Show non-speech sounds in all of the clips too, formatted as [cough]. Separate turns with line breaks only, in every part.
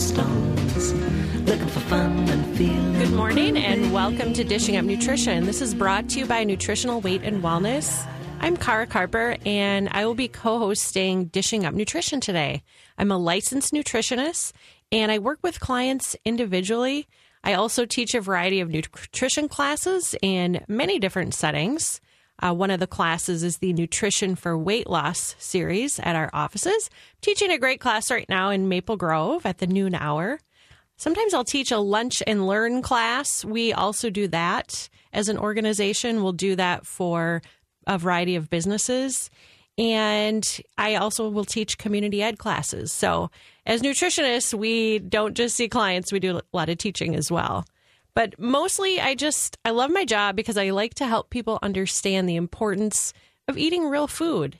cobblestones, looking for fun and feeling.
Good morning and welcome to Dishing Up Nutrition. This is brought to you by Nutritional Weight and Wellness. I'm Kara Carper and I will be co hosting Dishing Up Nutrition today. I'm a licensed nutritionist and I work with clients individually. I also teach a variety of nutrition classes in many different settings. Uh, one of the classes is the Nutrition for Weight Loss series at our offices. I'm teaching a great class right now in Maple Grove at the noon hour. Sometimes I'll teach a lunch and learn class. We also do that as an organization. We'll do that for a variety of businesses. And I also will teach community ed classes. So, as nutritionists, we don't just see clients, we do a lot of teaching as well. But mostly, I just, I love my job because I like to help people understand the importance of eating real food.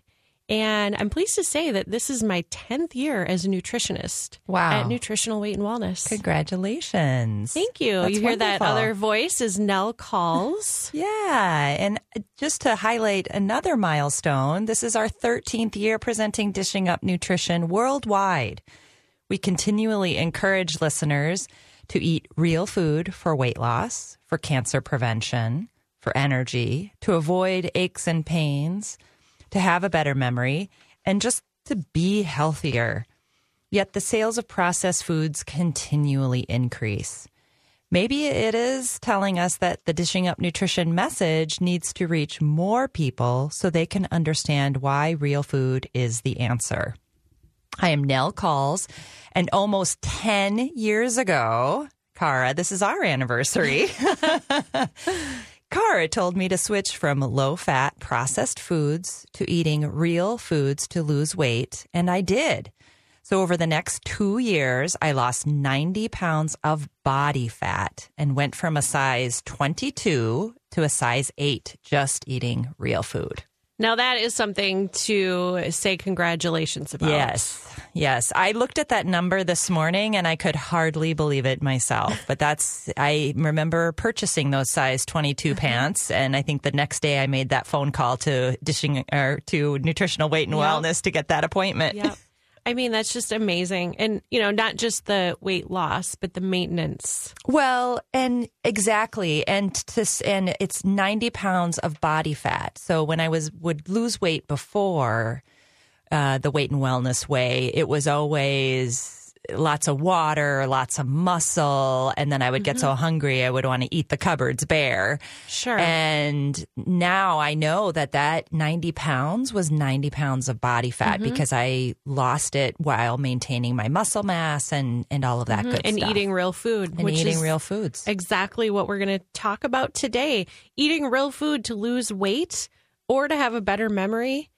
And I'm pleased to say that this is my 10th year as a nutritionist
Wow.
at Nutritional Weight and Wellness.
Congratulations.
Thank you.
That's
you hear that other voice is Nell Calls. [laughs]
Yeah. And just to highlight another milestone, this is our 13th year presenting Dishing Up Nutrition worldwide. We continually encourage listeners to eat real food for weight loss, for cancer prevention, for energy, to avoid aches and pains, to have a better memory, and just to be healthier. Yet the sales of processed foods continually increase. Maybe it is telling us that the Dishing Up Nutrition message needs to reach more people so they can understand why real food is the answer. I am Nell Calls, and almost 10 years ago, Kara, this is our anniversary. [laughs] Kara told me to switch from low fat processed foods to eating real foods to lose weight, and I did. So, over the next two years, I lost 90 pounds of body fat and went from a size 22 to a size 8 just eating real food.
Now, that is something to say congratulations about.
Yes. Yes. I looked at that number this morning and I could hardly believe it myself. But that's, I remember purchasing those size 22 mm-hmm. pants. And I think the next day I made that phone call to dishing or to nutritional weight and
Yep.
wellness to get that appointment.
Yep. I mean, that's just amazing. And, you know, not just the weight loss, but the maintenance.
Well, and exactly, and to s- and it's ninety pounds of body fat. So when I was would lose weight before uh, the weight and wellness way, it was always lots of water, lots of muscle, and then I would get so hungry I would want to eat the cupboards bare.
Sure.
And now I know that that 90 pounds was 90 pounds of body fat
Mm-hmm.
because I lost it while maintaining my muscle mass and, and all of that good
Mm-hmm. and
stuff.
eating real food.
and eating real foods.
Exactly what we're going to talk about today. Eating real food to lose weight or to have a better memory.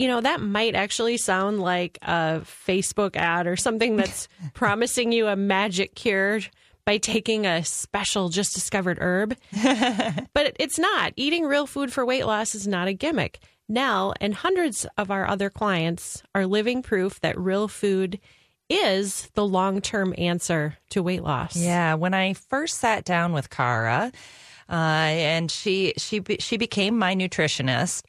You know, that might actually sound like a Facebook ad or something [laughs] that's promising you a magic cure by taking a special just discovered herb. [laughs] but it's not. Eating real food for weight loss is not a gimmick. Nell and hundreds of our other clients are living proof that real food is the long term answer to weight loss.
Yeah, when I first sat down with Kara, uh, and she she she became my nutritionist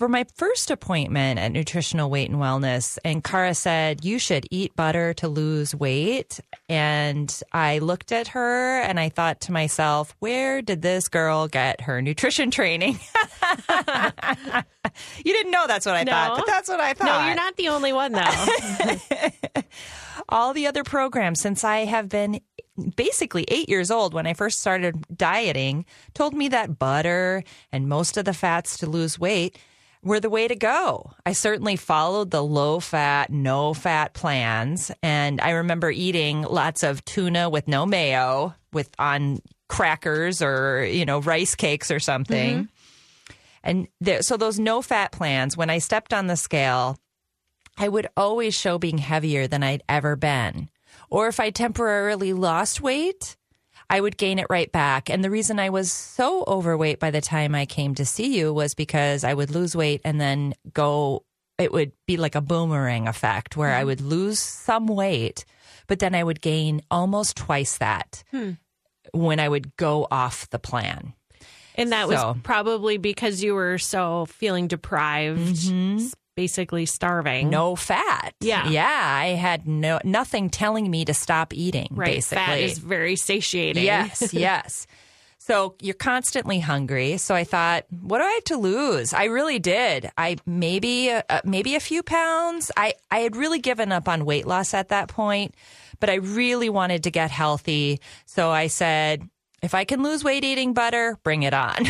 for my first appointment at Nutritional Weight and Wellness, and Kara said you should eat butter to lose weight, and I looked at her and I thought to myself, where did this girl get her nutrition training? [laughs] you didn't know that's what I
No.
thought, but that's what I thought
No, you're not the only one, though. [laughs]
all the other programs since I have been basically eight years old when I first started dieting told me that butter and most of the fats to lose weight were the way to go. I certainly followed the low fat, no fat plans. And I remember eating lots of tuna with no mayo with on crackers or, you know, rice cakes or something. Mm-hmm. And there, so those no fat plans, when I stepped on the scale, I would always show being heavier than I'd ever been. Or if I temporarily lost weight, I would gain it right back. And the reason I was so overweight by the time I came to see you was because I would lose weight and then go, it would be like a boomerang effect where I mm-hmm. would lose some weight, but then I would gain almost twice that hmm. when I would go off the plan.
And that
So-
was probably because you were so feeling deprived, s- basically starving.
No fat.
Yeah.
Yeah. I had no nothing telling me to stop eating,
right?
basically.
Fat is very satiating.
Yes, [laughs] yes. So you're constantly hungry. So I thought, what do I have to lose? I really did. I maybe uh, maybe a few pounds. I I had really given up on weight loss at that point, but I really wanted to get healthy. So I said, if I can lose weight eating butter, bring it on.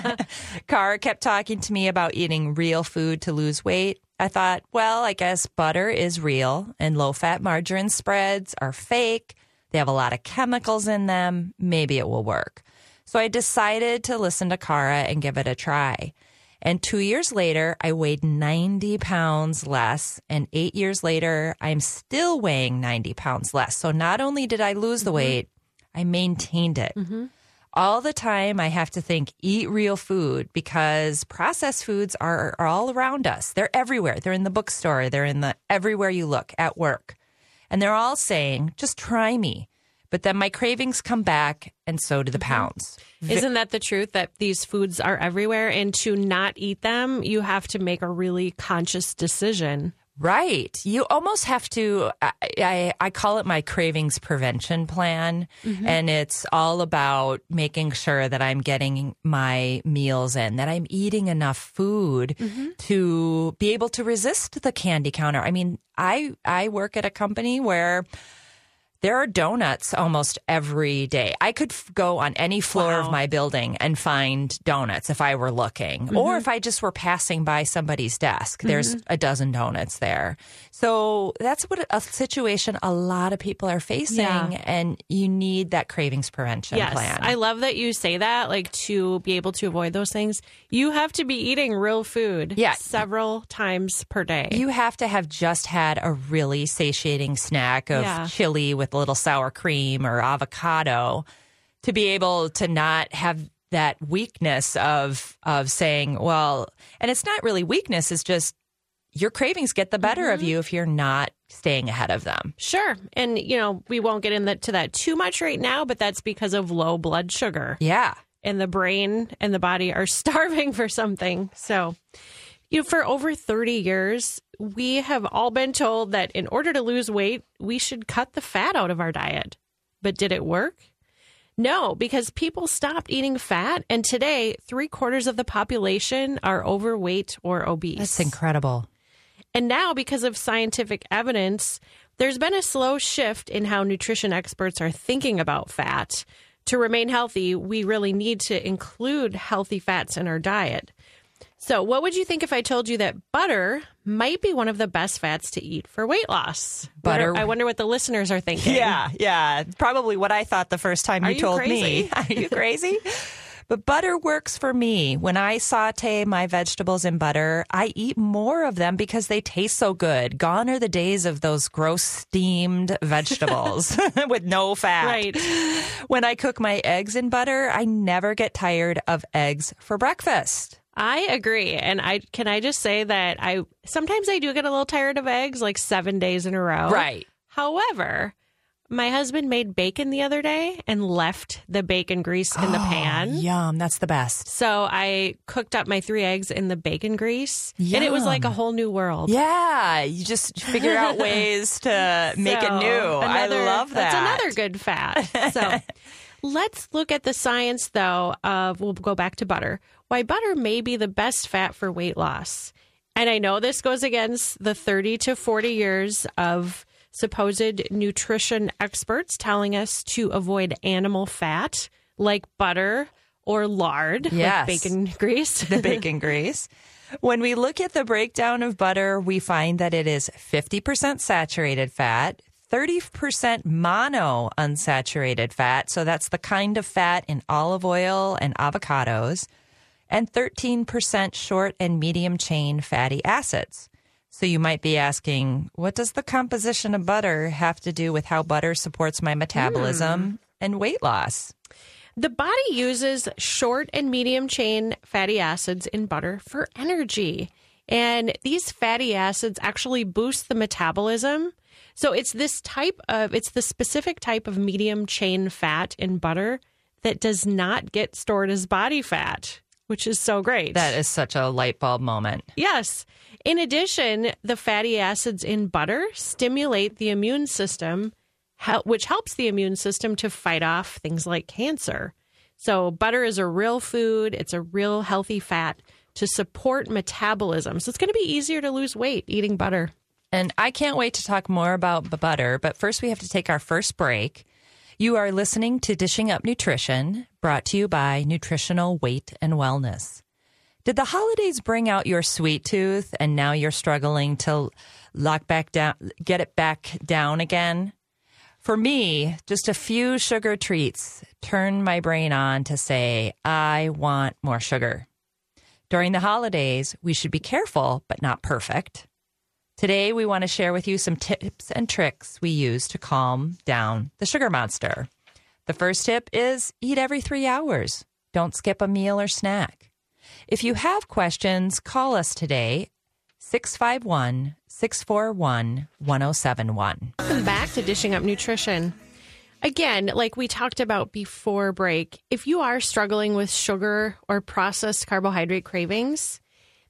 [laughs] Kara kept talking to me about eating real food to lose weight. I thought, well, I guess butter is real and low fat margarine spreads are fake. They have a lot of chemicals in them. Maybe it will work. So I decided to listen to Kara and give it a try. And two years later, I weighed 90 pounds less. And eight years later, I'm still weighing 90 pounds less. So not only did I lose the mm-hmm. weight, I maintained it. Mm-hmm. All the time, I have to think, eat real food because processed foods are, are all around us. They're everywhere. They're in the bookstore. They're in the everywhere you look at work. And they're all saying, just try me. But then my cravings come back, and so do the mm-hmm. pounds.
Isn't that the truth that these foods are everywhere and to not eat them, you have to make a really conscious decision.
Right. You almost have to, I, I, I call it my cravings prevention plan. Mm-hmm. And it's all about making sure that I'm getting my meals in, that I'm eating enough food mm-hmm. to be able to resist the candy counter. I mean, I, I work at a company where there are donuts almost every day. I could f- go on any floor
Wow.
of my building and find donuts if I were looking, or mm-hmm. if I just were passing by somebody's desk. There's mm-hmm. a dozen donuts there. So that's what a situation a lot of people are facing,
Yeah.
and you need that cravings prevention
Yes.
plan.
I love that you say that, like to be able to avoid those things, you have to be eating real food
Yeah.
several times per day.
you have to have just had a really satiating snack of
Yeah.
chili with a little sour cream or avocado to be able to not have that weakness of of saying, well, and it's not really weakness, it's just your cravings get the better of mm-hmm. you if you're not staying ahead of them.
Sure. And, you know, we won't get into that too much right now, but that's because of low blood sugar.
Yeah.
and the brain and the body are [laughs] starving for something. So, you know, for over 30 years, we have all been told that in order to lose weight, we should cut the fat out of our diet. But did it work? No, because people stopped eating fat. And today, three quarters of the population are overweight or obese.
That's incredible.
And now, because of scientific evidence, there's been a slow shift in how nutrition experts are thinking about fat. To remain healthy, we really need to include healthy fats in our diet. So, what would you think if I told you that butter might be one of the best fats to eat for weight loss?
Butter-
Wonder- I wonder what the listeners are thinking.
Yeah, yeah. Probably what I thought the first time you
you
told
crazy?
me. [laughs] Are you crazy? But butter works for me. When I saute my vegetables in butter, I eat more of them because they taste so good. Gone are the days of those gross steamed [laughs] vegetables [laughs] with no fat.
Right.
When I cook my eggs in butter, I never get tired of eggs for breakfast.
I agree. And I can I just say that I sometimes I do get a little tired of eggs like 7 days in a row.
Right.
However, my husband made bacon the other day and left the bacon grease in the oh, pan.
Yum, that's the best.
So I cooked up my three eggs in the bacon grease, and it was like a whole new world.
Yeah, you just figure out ways to [laughs] make it new.
another-
I love that.
That's another good fat. So [laughs] let's look at the science, though, of we'll go back to butter. Why butter may be the best fat for weight loss. And I know this goes against the 30 to 40 years of supposed nutrition experts telling us to avoid animal fat like butter or lard,
Yes.
like bacon [laughs] grease.
the bacon grease. When we look at the breakdown of butter, we find that it is 50% saturated fat, 30% mono unsaturated fat. So that's the kind of fat in olive oil and avocados, and 13% short and medium chain fatty acids. So you might be asking, what does the composition of butter have to do with how butter supports my metabolism hmm. and weight loss.
The body uses short and medium chain fatty acids in butter for energy. And these fatty acids actually boost the metabolism. So it's this type of, it's the specific type of medium chain fat in butter that does not get stored as body fat, which is so great.
That is such a light bulb moment.
Yes. In addition, the fatty acids in butter stimulate the immune system, which helps the immune system to fight off things like cancer. So, butter is a real food, it's a real healthy fat to support metabolism. So, it's going to be easier to lose weight eating butter.
And I can't wait to talk more about butter, but first we have to take our first break. You are listening to Dishing Up Nutrition, brought to you by Nutritional Weight and Wellness. Did the holidays bring out your sweet tooth and now you're struggling to lock back down, get it back down again? For me, just a few sugar treats turn my brain on to say, I want more sugar. During the holidays, we should be careful, but not perfect. Today, we want to share with you some tips and tricks we use to calm down the sugar monster. The first tip is eat every three hours. Don't skip a meal or snack. If you have questions, call us today 651 641 1071.
Welcome back to Dishing Up Nutrition. Again, like we talked about before break, if you are struggling with sugar or processed carbohydrate cravings,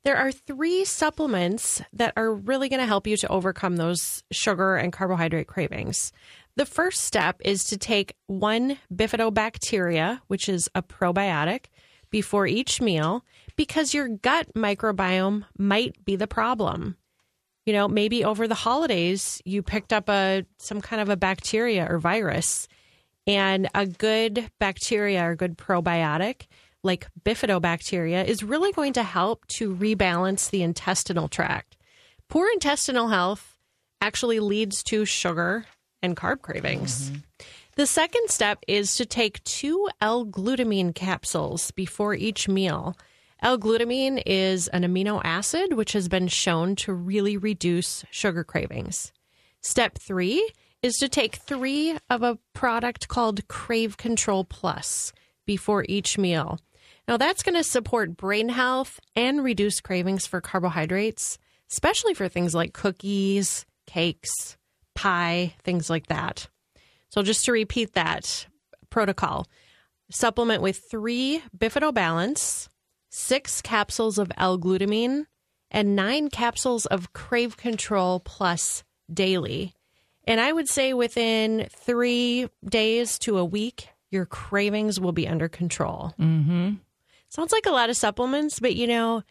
there are three supplements that are really going to help you to overcome those sugar and carbohydrate cravings. The first step is to take one bifidobacteria, which is a probiotic, before each meal because your gut microbiome might be the problem. You know, maybe over the holidays you picked up a some kind of a bacteria or virus and a good bacteria or good probiotic like bifidobacteria is really going to help to rebalance the intestinal tract. Poor intestinal health actually leads to sugar and carb cravings. The second step is to take two L glutamine capsules before each meal. L glutamine is an amino acid which has been shown to really reduce sugar cravings. Step three is to take three of a product called Crave Control Plus before each meal. Now, that's going to support brain health and reduce cravings for carbohydrates, especially for things like cookies, cakes, pie, things like that. So, just to repeat that protocol supplement with three Bifidobalance, six capsules of L glutamine, and nine capsules of Crave Control Plus daily. And I would say within three days to a week, your cravings will be under control.
Mm-hmm.
Sounds like a lot of supplements, but you know,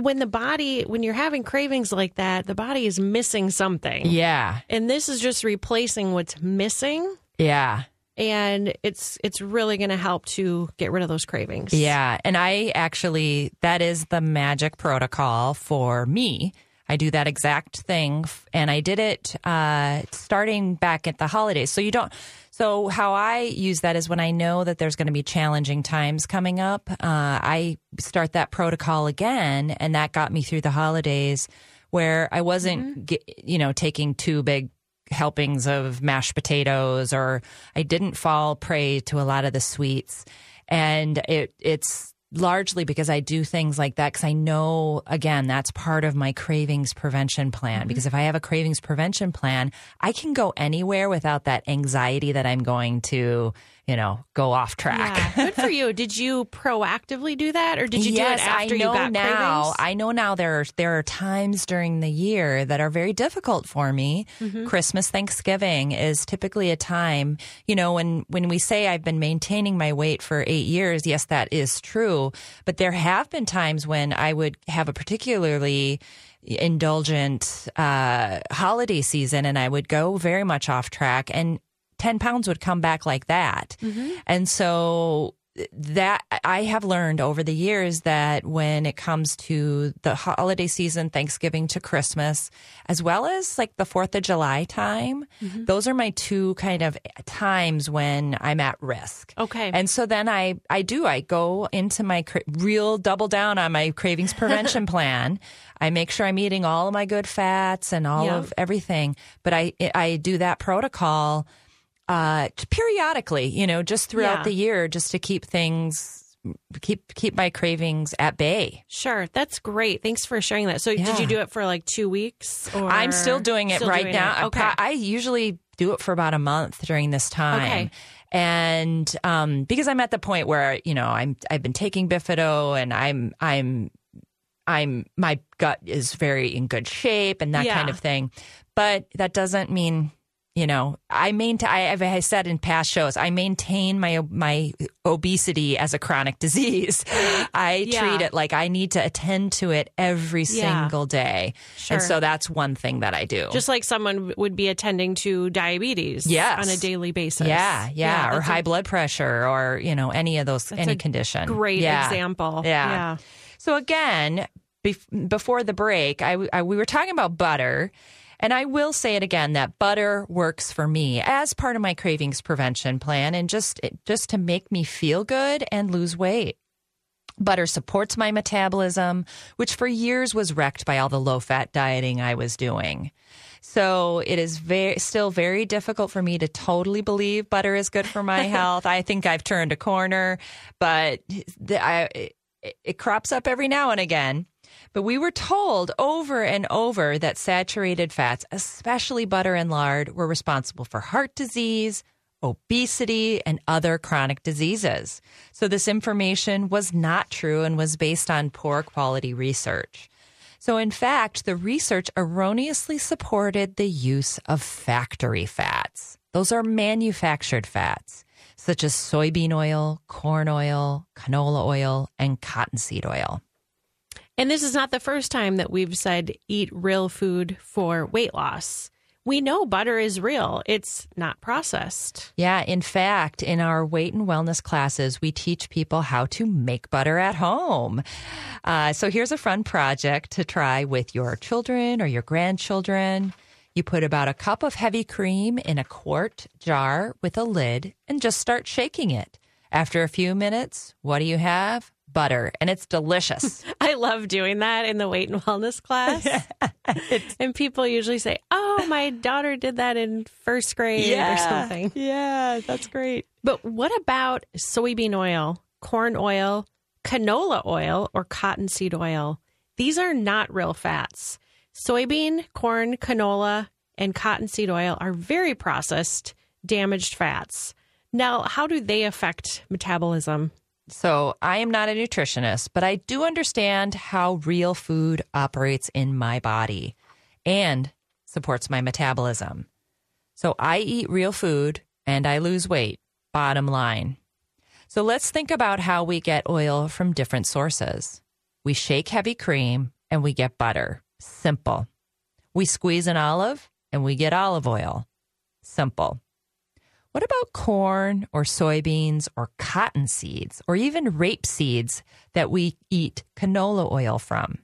when the body, when you're having cravings like that, the body is missing something.
Yeah.
And this is just replacing what's missing.
Yeah.
And it's it's really going to help to get rid of those cravings.
Yeah. And I actually, that is the magic protocol for me. I do that exact thing. And I did it uh, starting back at the holidays. So you don't. So how I use that is when I know that there's going to be challenging times coming up, uh, I start that protocol again, and that got me through the holidays, where I wasn't, ge- you know, taking two big helpings of mashed potatoes, or I didn't fall prey to a lot of the sweets, and it it's largely because I do things like that because I know again that's part of my cravings prevention plan. Mm-hmm. Because if I have a cravings prevention plan I can go anywhere without that anxiety that I'm going to you know go off track.
Yeah. Good for [laughs] you. Did you proactively do that, or did you
yes,
do it after
I know
you got
now.
cravings?
I know now there are, there are times during the year that are very difficult for me.
Mm-hmm.
Christmas, Thanksgiving is typically a time, you know, when when we say I've been maintaining my weight for 8 years, yes that is true, but there have been times when I would have a particularly indulgent uh, holiday season and I would go very much off track and 10 pounds would come back like that. Mm-hmm. And so that I have learned over the years that when it comes to the holiday season, Thanksgiving to Christmas, as well as like the 4th of July time, mm-hmm. those are my two kind of times when I'm at risk.
Okay.
And so then I, I do, I go into my cra- real double down on my cravings [laughs] prevention plan. I make sure I'm eating all of my good fats and all
Yeah.
of everything, but I, I do that protocol uh, periodically, you know, just throughout
Yeah.
the year, just to keep things keep keep my cravings at bay.
Sure, that's great. Thanks for sharing that. So, did you do it for like two weeks? Or
I'm still doing it
Still
right
doing
now.
it. Okay.
pro- I usually do it for about a month during this time.
Okay.
And um, because I'm at the point where you know I'm I've been taking Bifido and I'm I'm I'm my gut is very in good shape and that
Yeah.
kind of thing. But that doesn't mean you know I maintain. I, I've I said in past shows I maintain my my obesity as a chronic [laughs] disease. I
Yeah.
treat it like I need to attend to it every
Yeah.
single day.
Sure.
And so that's one thing that I do.
Just like someone would be attending to diabetes
Yes.
on a daily basis.
yeah, yeah, or
that's a
high blood pressure, or you know any of those, any condition.
Great
Yeah.
example.
Yeah.
yeah.
So again, bef- before the break, I, I- we were talking about butter, and I will say it again that butter works for me as part of my cravings prevention plan, and just just to make me feel good and lose weight. Butter supports my metabolism, which for years was wrecked by all the low fat dieting I was doing. So it is very still very difficult for me to totally believe butter is good for my [laughs] health. I think I've turned a corner, but the, I, it, it crops up every now and again. But we were told over and over that saturated fats, especially butter and lard, were responsible for heart disease, obesity, and other chronic diseases. So this information was not true and was based on poor quality research. So, in fact, the research erroneously supported the use of factory fats. Those are manufactured fats, such as soybean oil, corn oil, canola oil, and cottonseed oil.
And this is not the first time that we've said eat real food for weight loss. We know butter is real, it's not processed.
Yeah, in fact, in our weight and wellness classes, we teach people how to make butter at home. Uh, so here's a fun project to try with your children or your grandchildren. You put about a cup of heavy cream in a quart jar with a lid and just start shaking it. After a few minutes, what do you have? Butter, and it's delicious. [laughs]
I love doing that in the weight and wellness class. [laughs] and people usually say, Oh, my daughter did that in first grade or something.
Yeah, that's great.
But what about soybean oil, corn oil, canola oil, or cottonseed oil? These are not real fats. Soybean, corn, canola, and cottonseed oil are very processed, damaged fats. Now, how do they affect metabolism?
So, I am not a nutritionist, but I do understand how real food operates in my body and supports my metabolism. So, I eat real food and I lose weight, bottom line. So, let's think about how we get oil from different sources. We shake heavy cream and we get butter. Simple. We squeeze an olive and we get olive oil. Simple. What about corn or soybeans or cotton seeds or even rape seeds that we eat canola oil from?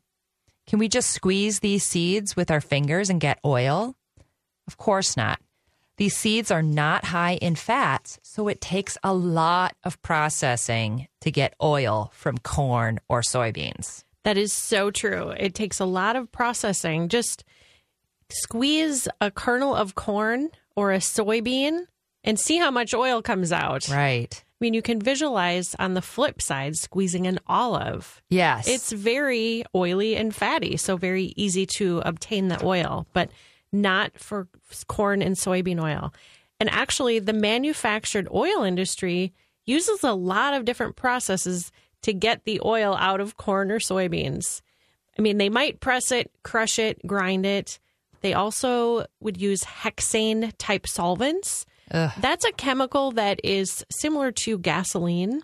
Can we just squeeze these seeds with our fingers and get oil? Of course not. These seeds are not high in fats, so it takes a lot of processing to get oil from corn or soybeans.
That is so true. It takes a lot of processing. Just squeeze a kernel of corn or a soybean and see how much oil comes out.
Right.
I mean, you can visualize on the flip side squeezing an olive.
Yes.
It's very oily and fatty, so very easy to obtain the oil, but not for corn and soybean oil. And actually, the manufactured oil industry uses a lot of different processes to get the oil out of corn or soybeans. I mean, they might press it, crush it, grind it. They also would use hexane type solvents. That's a chemical that is similar to gasoline.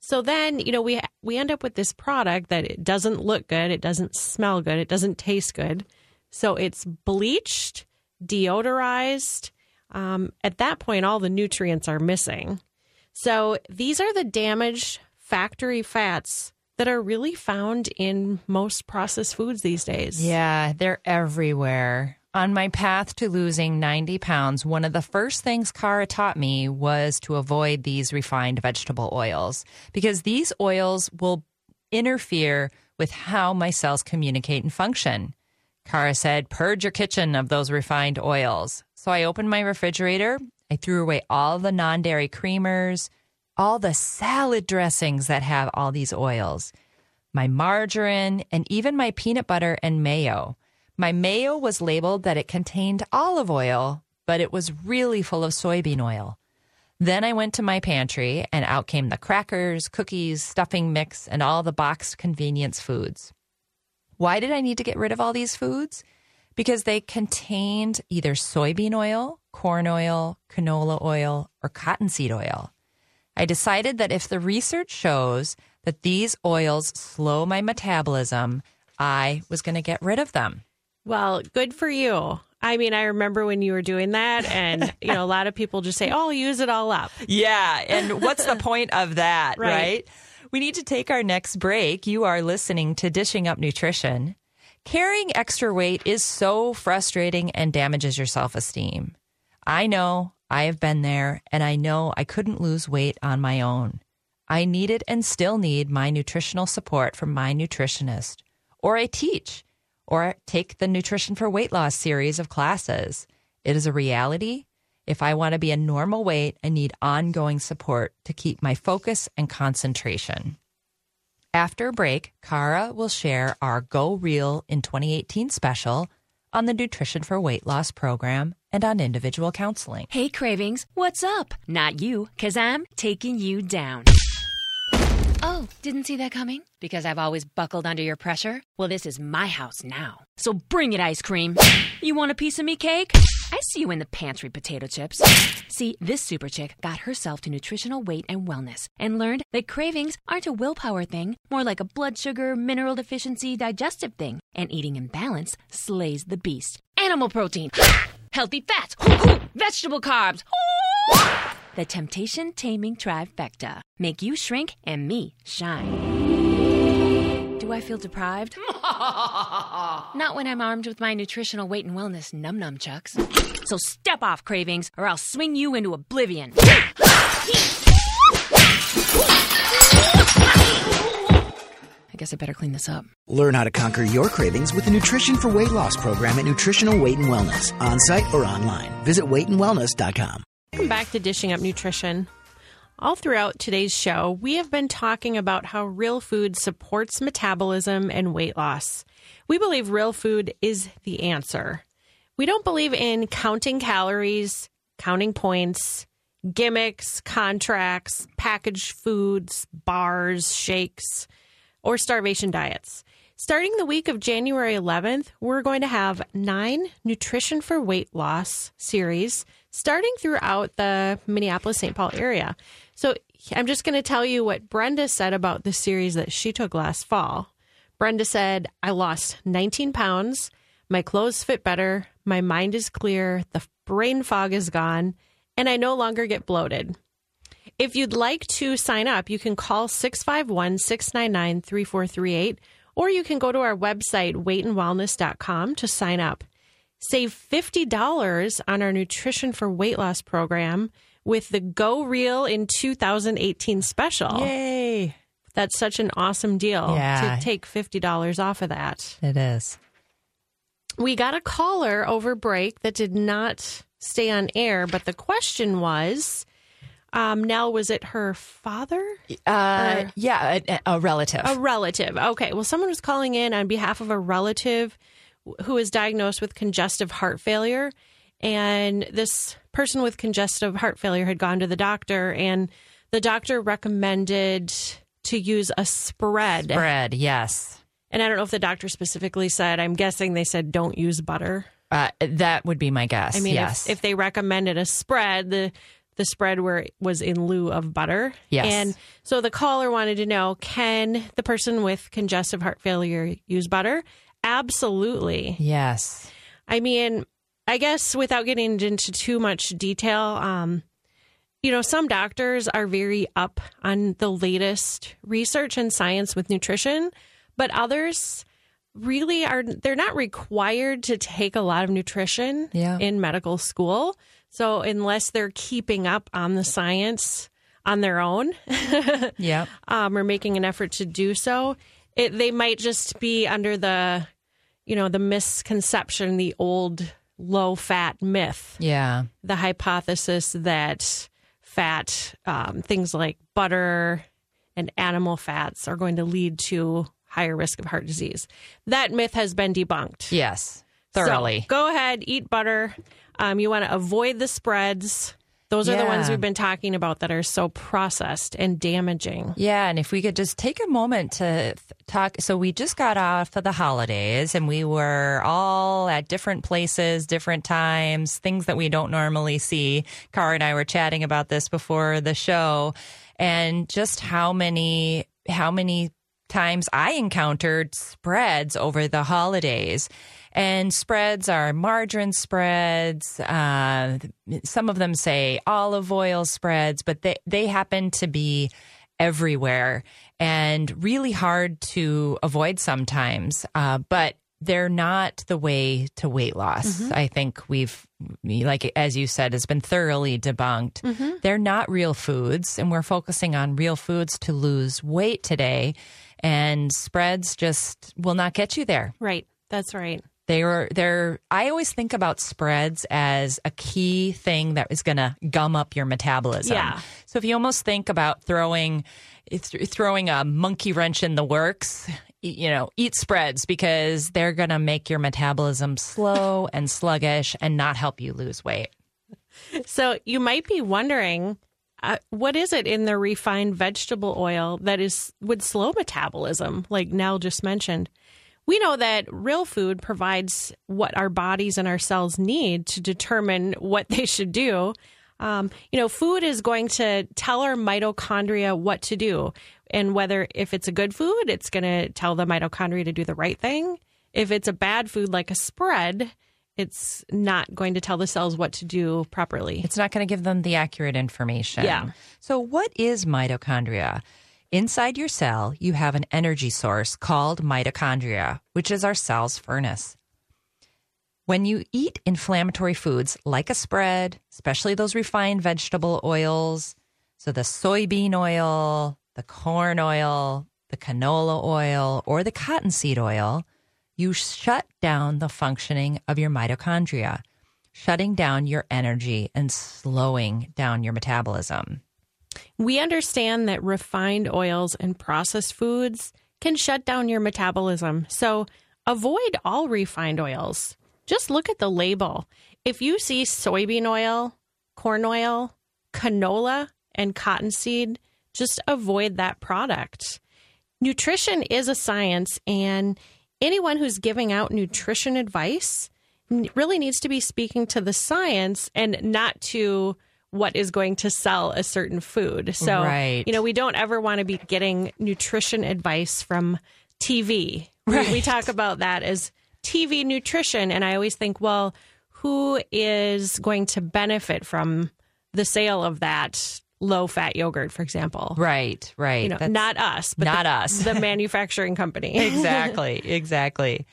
So then, you know, we we end up with this product that it doesn't look good, it doesn't smell good, it doesn't taste good. So it's bleached, deodorized. Um, at that point, all the nutrients are missing. So these are the damaged factory fats that are really found in most processed foods these days.
Yeah, they're everywhere. On my path to losing 90 pounds, one of the first things Kara taught me was to avoid these refined vegetable oils because these oils will interfere with how my cells communicate and function. Kara said, purge your kitchen of those refined oils. So I opened my refrigerator I threw away all the non dairy creamers, all the salad dressings that have all these oils, my margarine, and even my peanut butter and mayo. My mayo was labeled that it contained olive oil, but it was really full of soybean oil. Then I went to my pantry, and out came the crackers, cookies, stuffing mix, and all the boxed convenience foods. Why did I need to get rid of all these foods? Because they contained either soybean oil, corn oil, canola oil, or cottonseed oil. I decided that if the research shows that these oils slow my metabolism, I was going to get rid of them.
Well, good for you. I mean, I remember when you were doing that, and [laughs] you know, a lot of people just say, "Oh, use it all up."
Yeah, and what's the point of that, [laughs]
Right.
right. We need to take our next break. You are listening to Dishing Up Nutrition. Carrying extra weight is so frustrating and damages your self esteem. I know I have been there, and I know I couldn't lose weight on my own. I needed and still need my nutritional support from my nutritionist, or I teach, or take the Nutrition for Weight Loss series of classes. It is a reality. If I want to be a normal weight, I need ongoing support to keep my focus and concentration. After a break, Kara will share our Go Real in 2018 special on the Nutrition for Weight Loss program and on individual counseling.
Hey, Cravings, what's up? Not you, because I'm taking you down. Oh, didn't see that coming? Because I've always buckled under your pressure? Well, this is my house now. So bring it, ice cream. You want a piece of me cake? I see you in the pantry, potato chips. See, this super chick got herself to nutritional weight and wellness and learned that cravings aren't a willpower thing, more like a blood sugar, mineral deficiency, digestive thing. And eating in balance slays the beast. Animal protein, [gasps] healthy fats, vegetable carbs. The temptation taming trifecta. Make you shrink and me shine. Do I feel deprived? [laughs] Not when I'm armed with my nutritional weight and wellness num num chucks. So step off cravings or I'll swing you into oblivion. I guess I better clean this up.
Learn how to conquer your cravings with the Nutrition for Weight Loss program at Nutritional Weight and Wellness, on site or online. Visit weightandwellness.com.
Welcome back to Dishing Up Nutrition. All throughout today's show, we have been talking about how real food supports metabolism and weight loss. We believe real food is the answer. We don't believe in counting calories, counting points, gimmicks, contracts, packaged foods, bars, shakes, or starvation diets. Starting the week of January 11th, we're going to have nine Nutrition for Weight Loss series starting throughout the Minneapolis St. Paul area. So I'm just going to tell you what Brenda said about the series that she took last fall. Brenda said, I lost 19 pounds. My clothes fit better. My mind is clear. The brain fog is gone. And I no longer get bloated. If you'd like to sign up, you can call 651 699 3438 or you can go to our website, weightandwellness.com, to sign up. Save $50 on our Nutrition for Weight Loss program with the Go Real in 2018 special.
Yay!
That's such an awesome deal
Yeah.
to take $50 off of that.
It is.
We got a caller over break that did not stay on air, but the question was um, Nell, was it her father?
Uh, yeah, a, a relative.
A relative. Okay. Well, someone was calling in on behalf of a relative who was diagnosed with congestive heart failure. And this person with congestive heart failure had gone to the doctor, and the doctor recommended to use a spread.
Bread, yes.
And I don't know if the doctor specifically said, I'm guessing they said don't use butter.
Uh, that would be my guess.
I mean,
yes.
if, if they recommended a spread, the the spread where was in lieu of butter.
Yes.
And so the caller wanted to know, can the person with congestive heart failure use butter? Absolutely.
yes.
I mean, I guess without getting into too much detail, um, you know, some doctors are very up on the latest research and science with nutrition, but others really are they're not required to take a lot of nutrition
Yeah.
in medical school. So unless they're keeping up on the science on their own, [laughs]
yeah,
um, or making an effort to do so, it, they might just be under the, you know, the misconception, the old low fat myth.
Yeah.
The hypothesis that fat, um, things like butter and animal fats, are going to lead to higher risk of heart disease. That myth has been debunked.
Yes.
So
Thoroughly.
go ahead, eat butter. Um, you want to avoid the spreads. Those are the ones we've been talking about that are so processed and damaging.
Yeah, and if we could just take a moment to talk. So, we just got off of the holidays and we were all at different places, different times, things that we don't normally see. Kara and I were chatting about this before the show and just how many, how many times I encountered spreads over the holidays. And spreads are margarine spreads. Uh, some of them say olive oil spreads, but they, they happen to be everywhere and really hard to avoid sometimes. Uh, but they're not the way to weight loss. I think we've, like as you said, has been thoroughly debunked. They're not real foods, and we're focusing on real foods to lose weight today. And spreads just will not get you there.
Right. That's right.
They were they're I always think about spreads as a key thing that is going to gum up your metabolism.
Yeah.
So if you almost think about throwing throwing a monkey wrench in the works, you know, eat spreads because they're going to make your metabolism slow [laughs] and sluggish and not help you lose weight.
So you might be wondering, uh, what is it in the refined vegetable oil that is would slow metabolism, like Nell just mentioned? We know that real food provides what our bodies and our cells need to determine what they should do. Um, you know, food is going to tell our mitochondria what to do, and whether if it's a good food, it's going to tell the mitochondria to do the right thing. If it's a bad food like a spread, it's not going to tell the cells what to do properly.
It's not going to give them the accurate information.
Yeah.
So, what is mitochondria? Inside your cell, you have an energy source called mitochondria, which is our cell's furnace. When you eat inflammatory foods like a spread, especially those refined vegetable oils, so the soybean oil, the corn oil, the canola oil, or the cottonseed oil, you shut down the functioning of your mitochondria, shutting down your energy and slowing down your metabolism.
We understand that refined oils and processed foods can shut down your metabolism. So avoid all refined oils. Just look at the label. If you see soybean oil, corn oil, canola, and cottonseed, just avoid that product. Nutrition is a science, and anyone who's giving out nutrition advice really needs to be speaking to the science and not to what is going to sell a certain food. So,
Right.
you know, we don't ever want to be getting nutrition advice from TV. We, we talk about that as TV nutrition. And I always think, well, who is going to benefit from the sale of that low fat yogurt, for example?
Right, right.
You know, not us, but
not
the,
us.
the manufacturing company. [laughs]
exactly, [laughs] exactly.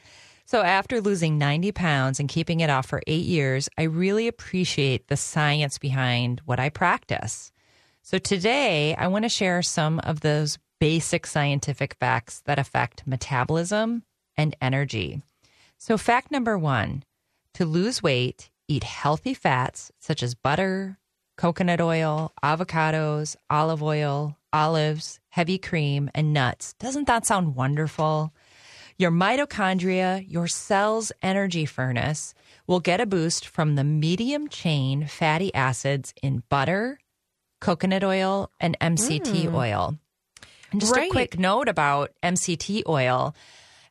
So after losing 90 pounds and keeping it off for eight years, I really appreciate the science behind what I practice. So today, I want to share some of those basic scientific facts that affect metabolism and energy. So, fact number one to lose weight, eat healthy fats such as butter, coconut oil, avocados, olive oil, olives, heavy cream, and nuts. Doesn't that sound wonderful? Your mitochondria, your cell's energy furnace, will get a boost from the medium chain fatty acids in butter, coconut oil, and MCT hmm. oil. And just
Right.
a quick note about MCT oil.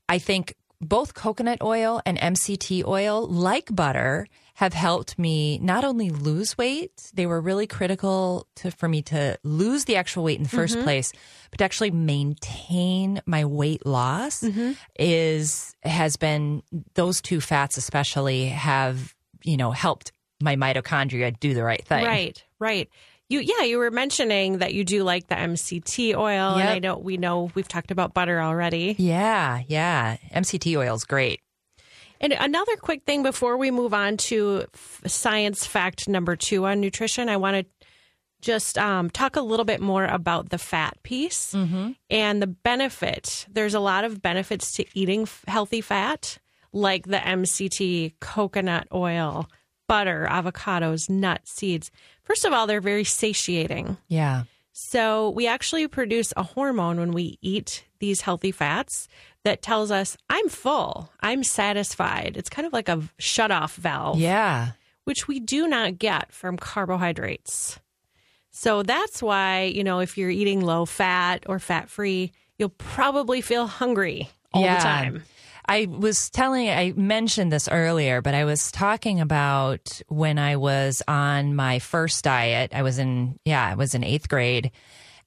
I think both coconut oil and MCT oil, like butter, have helped me not only lose weight, they were really critical to, for me to lose the actual weight in the 1st mm-hmm. place, but to actually maintain my weight loss mm-hmm. is has been those two fats especially have, you know, helped my mitochondria do the right thing.
Right, right. You yeah, you were mentioning that you do like the MCT oil, and I know we know we've talked about butter already.
Yeah, yeah. MCT oil is great.
And another quick thing before we move on to science fact number two on nutrition, I want to just um, talk a little bit more about the fat piece and the benefit. There's a lot of benefits to eating healthy fat, like the MCT, coconut oil, butter, avocados, nuts, seeds. First of all, they're very satiating.
Yeah.
So we actually produce a hormone when we eat these healthy fats that tells us, I'm full, I'm satisfied. It's kind of like a shut off valve,
Yeah.
which we do not get from carbohydrates. So that's why, you know, if you're eating low fat or fat free, you'll probably feel hungry all
Yeah.
the time.
I was telling, I mentioned this earlier, but I was talking about when I was on my first diet. I was in, yeah, I was in eighth grade.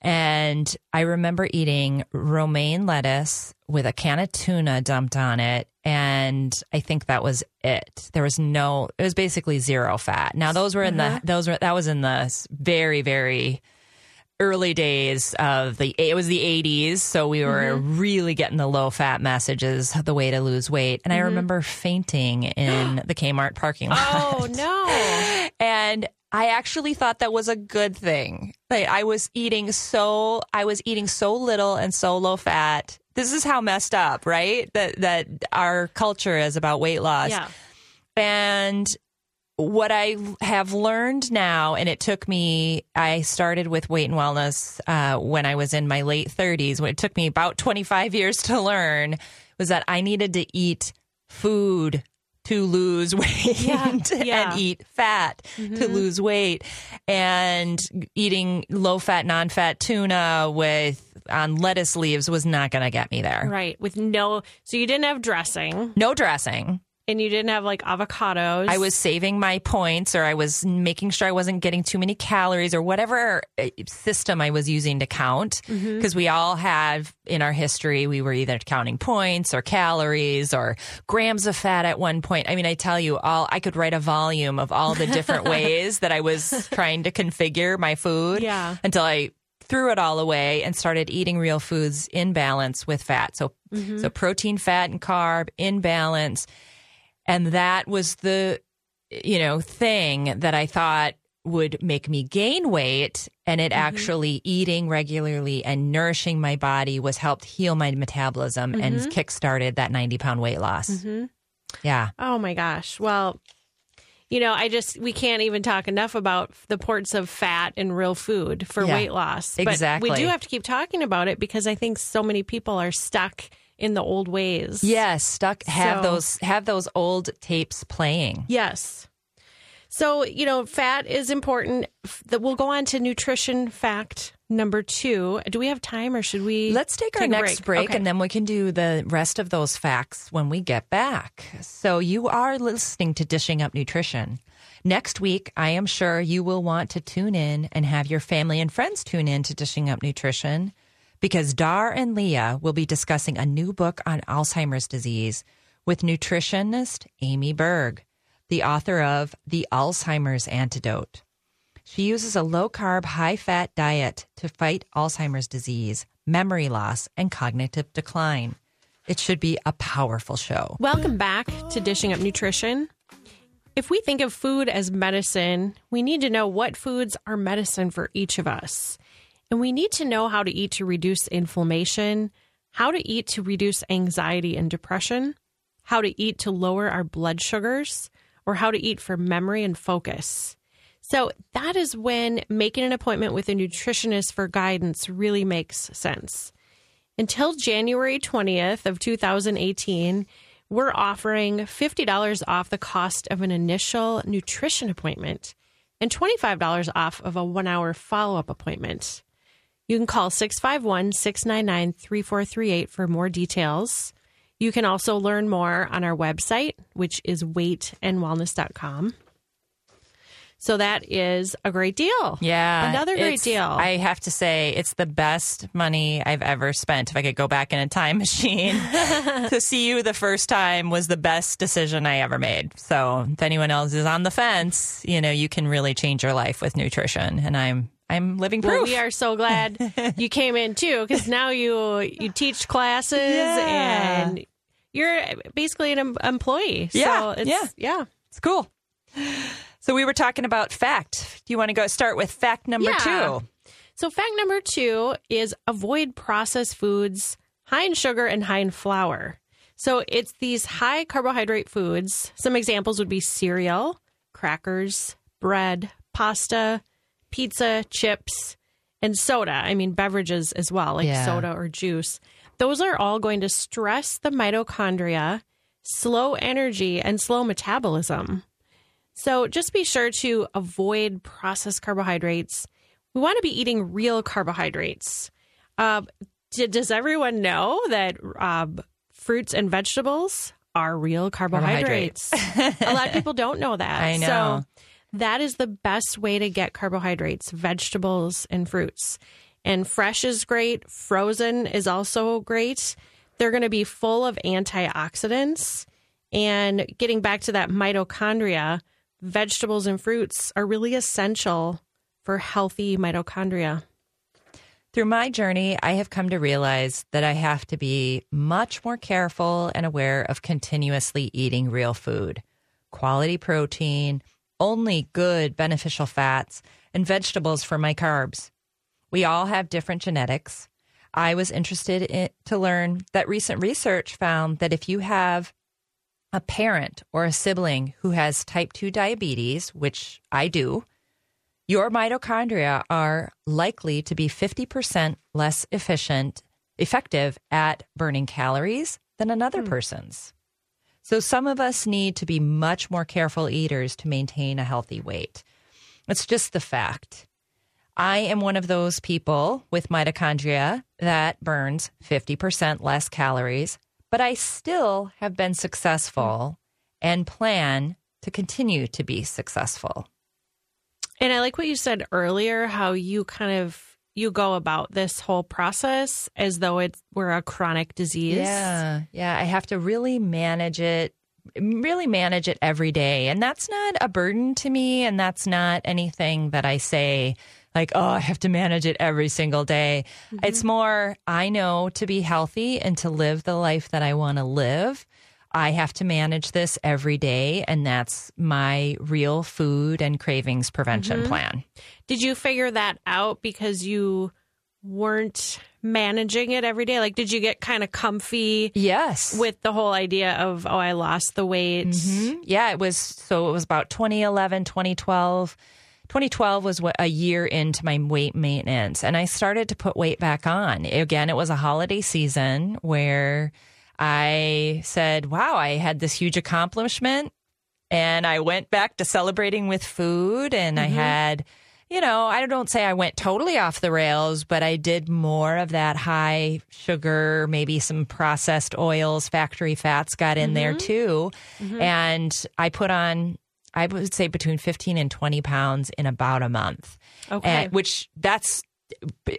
And I remember eating romaine lettuce with a can of tuna dumped on it. And I think that was it. There was no, it was basically zero fat. Now, those were in the, mm-hmm. those were, that was in the very, very, early days of the it was the 80s so we were mm-hmm. really getting the low fat messages the way to lose weight and i mm-hmm. remember fainting in the Kmart parking lot
Oh, no. [laughs]
and I actually thought that was a good thing. Like I was eating so I was eating so little and so low fat. This is how messed up, right? That that our culture is about weight loss.
Yeah.
And what I have learned now, and it took me, I started with weight and wellness uh, when I was in my late 30s. When it took me about 25 years to learn, was that I needed to eat food to lose [laughs] weight
Yeah, yeah.
and eat fat to mm-hmm. lose weight, and eating low fat, non fat tuna with on lettuce leaves was not going to get me there.
Right. With no, so you didn't have dressing
No dressing.
And you didn't have like avocados.
I was saving my points or I was making sure I wasn't getting too many calories or whatever uh, system I was using to count. Because we all have in our history, we were either counting points or calories or grams of fat at one point. I mean, I tell you, all I could write a volume of all the different [laughs] ways that I was trying to configure my food
Yeah.
until I threw it all away and started eating real foods in balance with fat. So, so protein, fat, and carb in balance and that was the you know thing that i thought would make me gain weight. And it mm-hmm. actually eating regularly and nourishing my body was helped heal my metabolism and mm-hmm. kick-started that 90 pound weight loss. Mm-hmm. Yeah.
Oh my gosh. Well, you know, I just we can't even talk enough about the ports of fat in real food for
Yeah,
weight loss. But
exactly.
we do have to keep talking about it because I think so many people are stuck in the old ways.
yes stuck have
So-
those have those old tapes playing
Yes. So, you know, fat is important. That we'll go on to nutrition fact number 2. Do we have time or should we
Let's take our
a
next break,
Okay.
and then we can do the rest of those facts when we get back. So, you are listening to Dishing Up Nutrition. Next week, I am sure you will want to tune in and have your family and friends tune in to Dishing Up Nutrition because Dar and Leah will be discussing a new book on Alzheimer's disease with nutritionist Amy Berger, the author of The Alzheimer's Antidote. She uses a low carb, high fat diet to fight Alzheimer's disease, memory loss, and cognitive decline. It should be a powerful show.
Welcome back to Dishing Up Nutrition. If we think of food as medicine, we need to know what foods are medicine for each of us. And we need to know how to eat to reduce inflammation, how to eat to reduce anxiety and depression, how to eat to lower our blood sugars, or how to eat for memory and focus. So that is when making an appointment with a nutritionist for guidance really makes sense. Until January 20th of 2018, we're offering $50 off the cost of an initial nutrition appointment and $25 off of a 1-hour follow-up appointment. You can call 651-699-3438 for more details. You can also learn more on our website, which is weightandwellness.com. So that is a great deal.
Yeah.
Another great deal.
I have to say, it's the best money I've ever spent. If I could go back in a time [laughs] machine to see you the first time was the best decision I ever made. So if anyone else is on the fence, you know, you can really change your life with nutrition. And I'm, I'm living proof.
Well, we are so glad [laughs] you came in too, because now you you teach classes
Yeah.
and you're basically an em- employee.
Yeah,
so it's,
yeah.
yeah.
It's cool. So we were talking about fact. Do you want to go start with fact number
Yeah.
two?
So fact number two is avoid processed foods high in sugar and high in flour. So it's these high carbohydrate foods. Some examples would be cereal, crackers, bread, pasta, pizza, chips, and soda. I mean, beverages as well, like
Yeah.
soda or juice. Those are all going to stress the mitochondria, slow energy, and slow metabolism. So just be sure to avoid processed carbohydrates. We want to be eating real carbohydrates. Uh, d- does everyone know that uh, fruits and vegetables are real carbohydrates? A lot of people don't know that. [laughs]
I know.
So that is the best way to get carbohydrates vegetables and fruits. And fresh is great, frozen is also great. They're going to be full of antioxidants. And getting back to that mitochondria, vegetables and fruits are really essential for healthy mitochondria.
Through my journey, I have come to realize that I have to be much more careful and aware of continuously eating real food, quality protein, only good beneficial fats, and vegetables for my carbs. We all have different genetics. I was interested in, to learn that recent research found that if you have a parent or a sibling who has type 2 diabetes, which I do, your mitochondria are likely to be 50% less efficient, effective at burning calories than another hmm. person's. So some of us need to be much more careful eaters to maintain a healthy weight. It's just the fact. I am one of those people with mitochondria that burns 50% less calories, but I still have been successful and plan to continue to be successful.
And I like what you said earlier, how you kind of you go about this whole process as though it were a chronic disease.
Yeah. Yeah. I have to really manage it, really manage it every day. And that's not a burden to me. And that's not anything that I say, like, oh, I have to manage it every single day. Mm-hmm. It's more, I know to be healthy and to live the life that I want to live. I have to manage this every day, and that's my real food and cravings prevention plan.
Did you figure that out because you weren't managing it every day? Like, did you get kind of comfy
Yes.
with the whole idea of, oh, I lost the weight?
Mhm. Yeah, it was so it was about 2011, 2012. 2012 was what, a year into my weight maintenance and I started to put weight back on. Again, it was a holiday season where I said, "Wow, I had this huge accomplishment." And I went back to celebrating with food and I mm-hmm. had you know, I don't say I went totally off the rails, but I did more of that high sugar, maybe some processed oils, factory fats got in there mm-hmm. too. Mm-hmm. And I put on, I would say between 15 and 20 pounds in about a month.
Okay.
And, which that's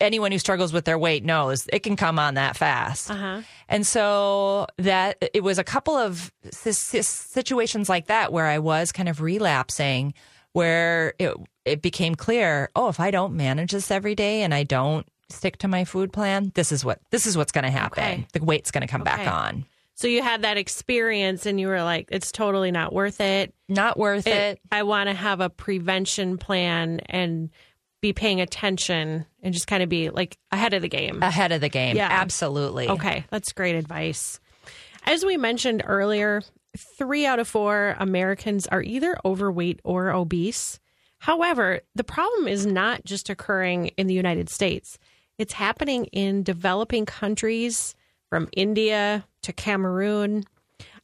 anyone who struggles with their weight knows it can come on that fast.
Uh-huh.
And so that it was a couple of s- s- situations like that where I was kind of relapsing, where it it became clear, oh, if I don't manage this every day and I don't stick to my food plan, this is what this is what's going to happen.
Okay.
The weight's going to come back on.
So you had that experience and you were like, it's totally not worth it.
Not worth
It-
it.
I want to have a prevention plan and be paying attention and just kind of be like ahead of the game.
Ahead of the game.
Yeah.
Absolutely.
Okay, that's great advice. As we mentioned earlier, three out of four Americans are either overweight or obese. However, the problem is not just occurring in the United States, it's happening in developing countries from India to Cameroon.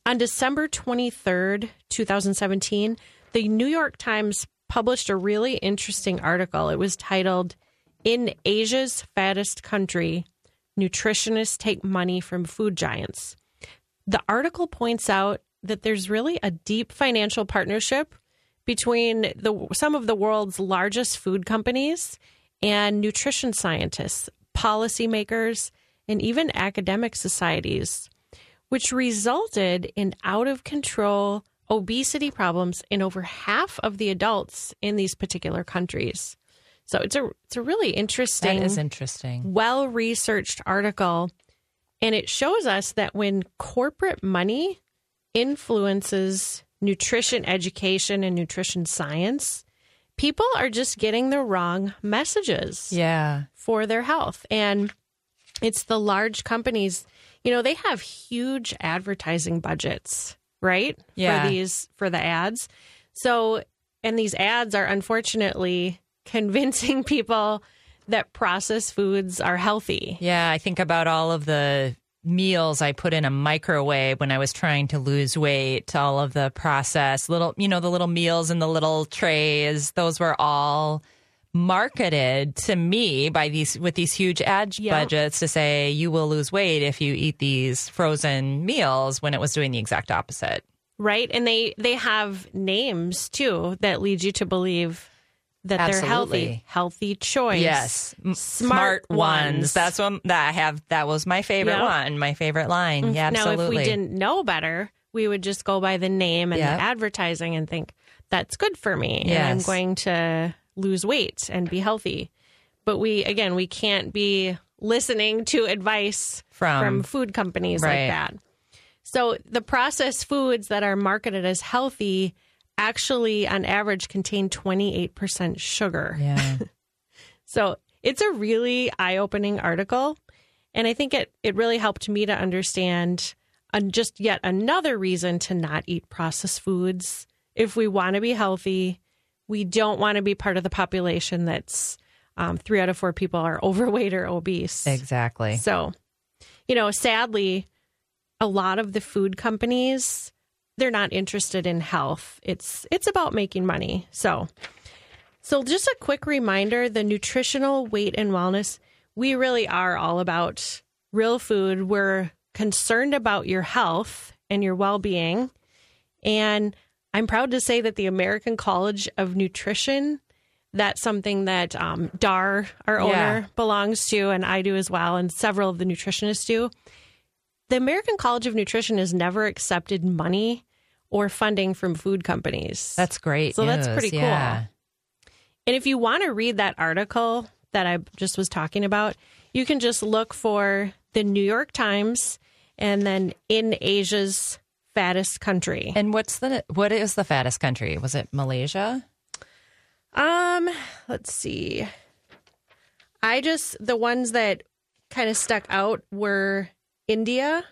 On December 23rd, 2017, the New York Times published a really interesting article. It was titled, In Asia's Fattest Country Nutritionists Take Money from Food Giants. The article points out that there's really a deep financial partnership between the some of the world's largest food companies and nutrition scientists, policymakers, and even academic societies, which resulted in out of control obesity problems in over half of the adults in these particular countries. So it's a it's a really interesting
is interesting.
well researched article. And it shows us that when corporate money influences nutrition education and nutrition science, people are just getting the wrong messages
Yeah.
for their health. And It's the large companies. You know, they have huge advertising budgets, right?
Yeah.
For these for the ads. So, and these ads are unfortunately convincing [laughs] people that processed foods are healthy.
Yeah, I think about all of the meals I put in a microwave when I was trying to lose weight, all of the processed little, you know, the little meals in the little trays, those were all marketed to me by these with these huge ad budgets to say you will lose weight if you eat these frozen meals when it was doing the exact opposite.
right and they they have names too that lead you to believe that they're healthy
Absolutely.
healthy choice
Yes, M-
smart, ones.
That's one that I have. That was my favorite
Yep.
one. My favorite line. Mm-hmm. Yeah,
now
absolutely.
if we didn't know better we would just go by the name and
Yep.
the advertising and think that's good for me and i'm going to lose weight and be healthy but we again we can't be listening to advice
From-
from food companies
Right.
like that so the processed foods that are marketed as healthy actually on average contain 28% sugar
yeah. [laughs]
so it's a really eye-opening article, and I think it it really helped me to understand uh, just yet another reason to not eat processed foods. If we want to be healthy, we don't want to be part of the population that's um, three out of four people are [laughs] overweight or obese.
Exactly.
So, you know, sadly, a lot of the food companies they're not interested in health. It's it's about making money. So, so just a quick reminder, the nutritional weight and wellness, we really are all about real food. We're concerned about your health and your well-being. And I'm proud to say that the American College of Nutrition that's something that um, Dar, our
Yeah.
owner, belongs to, and I do as well, and several of the nutritionists do. The American College of Nutrition has never accepted money or funding from food companies.
That's great.
So that's pretty cool.
Yeah.
And if you want to read that article that I just was talking about, you can just look for the New York Times and then in Asia's fattest country.
And what's the what is the fattest country? Was it Malaysia?
Um, let's see. I just the ones that kind of stuck out were India.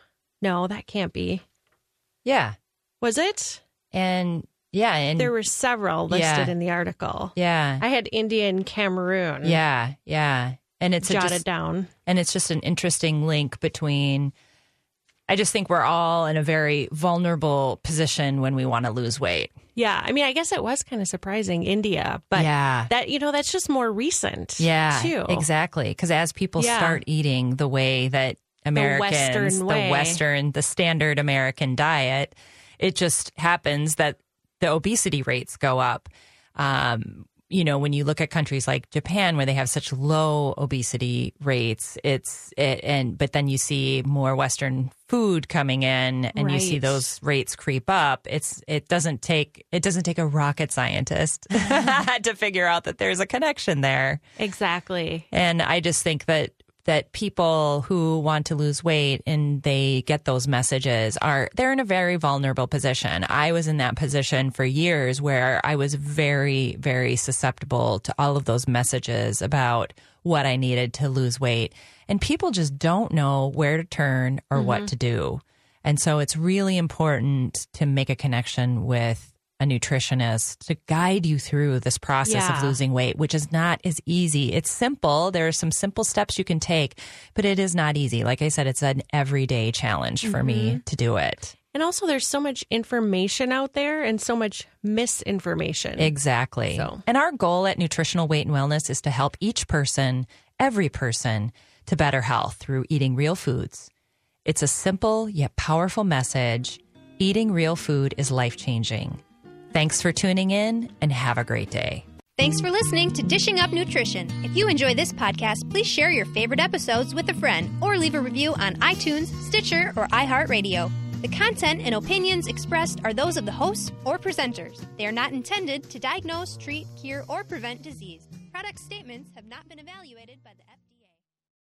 No, that can't be.
Yeah.
Was it?
And yeah, and
There were several listed
Yeah.
in the article.
yeah.
I had India and Cameroon.
yeah, yeah. And it's
jotted
just,
down.
and it's just an interesting link between I just think we're all in a very vulnerable position when we want to lose weight.
Yeah, I mean, I guess it was kind of surprising India, but
Yeah.
that you know that's just more recent.
Yeah,
too.
exactly. Because as people
Yeah.
start eating the way that Americans,
Western
the Western, the standard American diet, it just happens that the obesity rates go up. Um, you know, when you look at countries like Japan, where they have such low obesity rates, it's it, and but then you see more Western food coming in, and you see those rates creep up. It's it doesn't take it doesn't take a rocket scientist [laughs] [laughs] to figure out that there's a connection there.
Exactly.
And I just think that that people who want to lose weight and they get those messages are they're in a very vulnerable position. I was in that position for years where I was very very susceptible to all of those messages about what I needed to lose weight. And people just don't know where to turn or what mm-hmm. to do. And so it's really important to make a connection with a nutritionist to guide you through this process of losing weight, which is not as easy. It's simple. There are some simple steps you can take, but it is not easy. Like I said, it's an everyday challenge for me mm-hmm. to do it.
And also, there's so much information out there and so much misinformation.
Exactly.
So-
And our goal at Nutritional Weight and Wellness is to help each person, every person, to better health through eating real foods. It's a simple yet powerful message. Eating real food is life changing. Thanks for tuning in and have a great day.
Thanks for listening to Dishing Up Nutrition. If you enjoy this podcast, please share your favorite episodes with a friend or leave a review on iTunes, Stitcher, or iHeartRadio. The content and opinions expressed are those of the hosts or presenters. They are not intended to diagnose, treat, cure, or prevent disease. Product statements have not been evaluated by the FDA.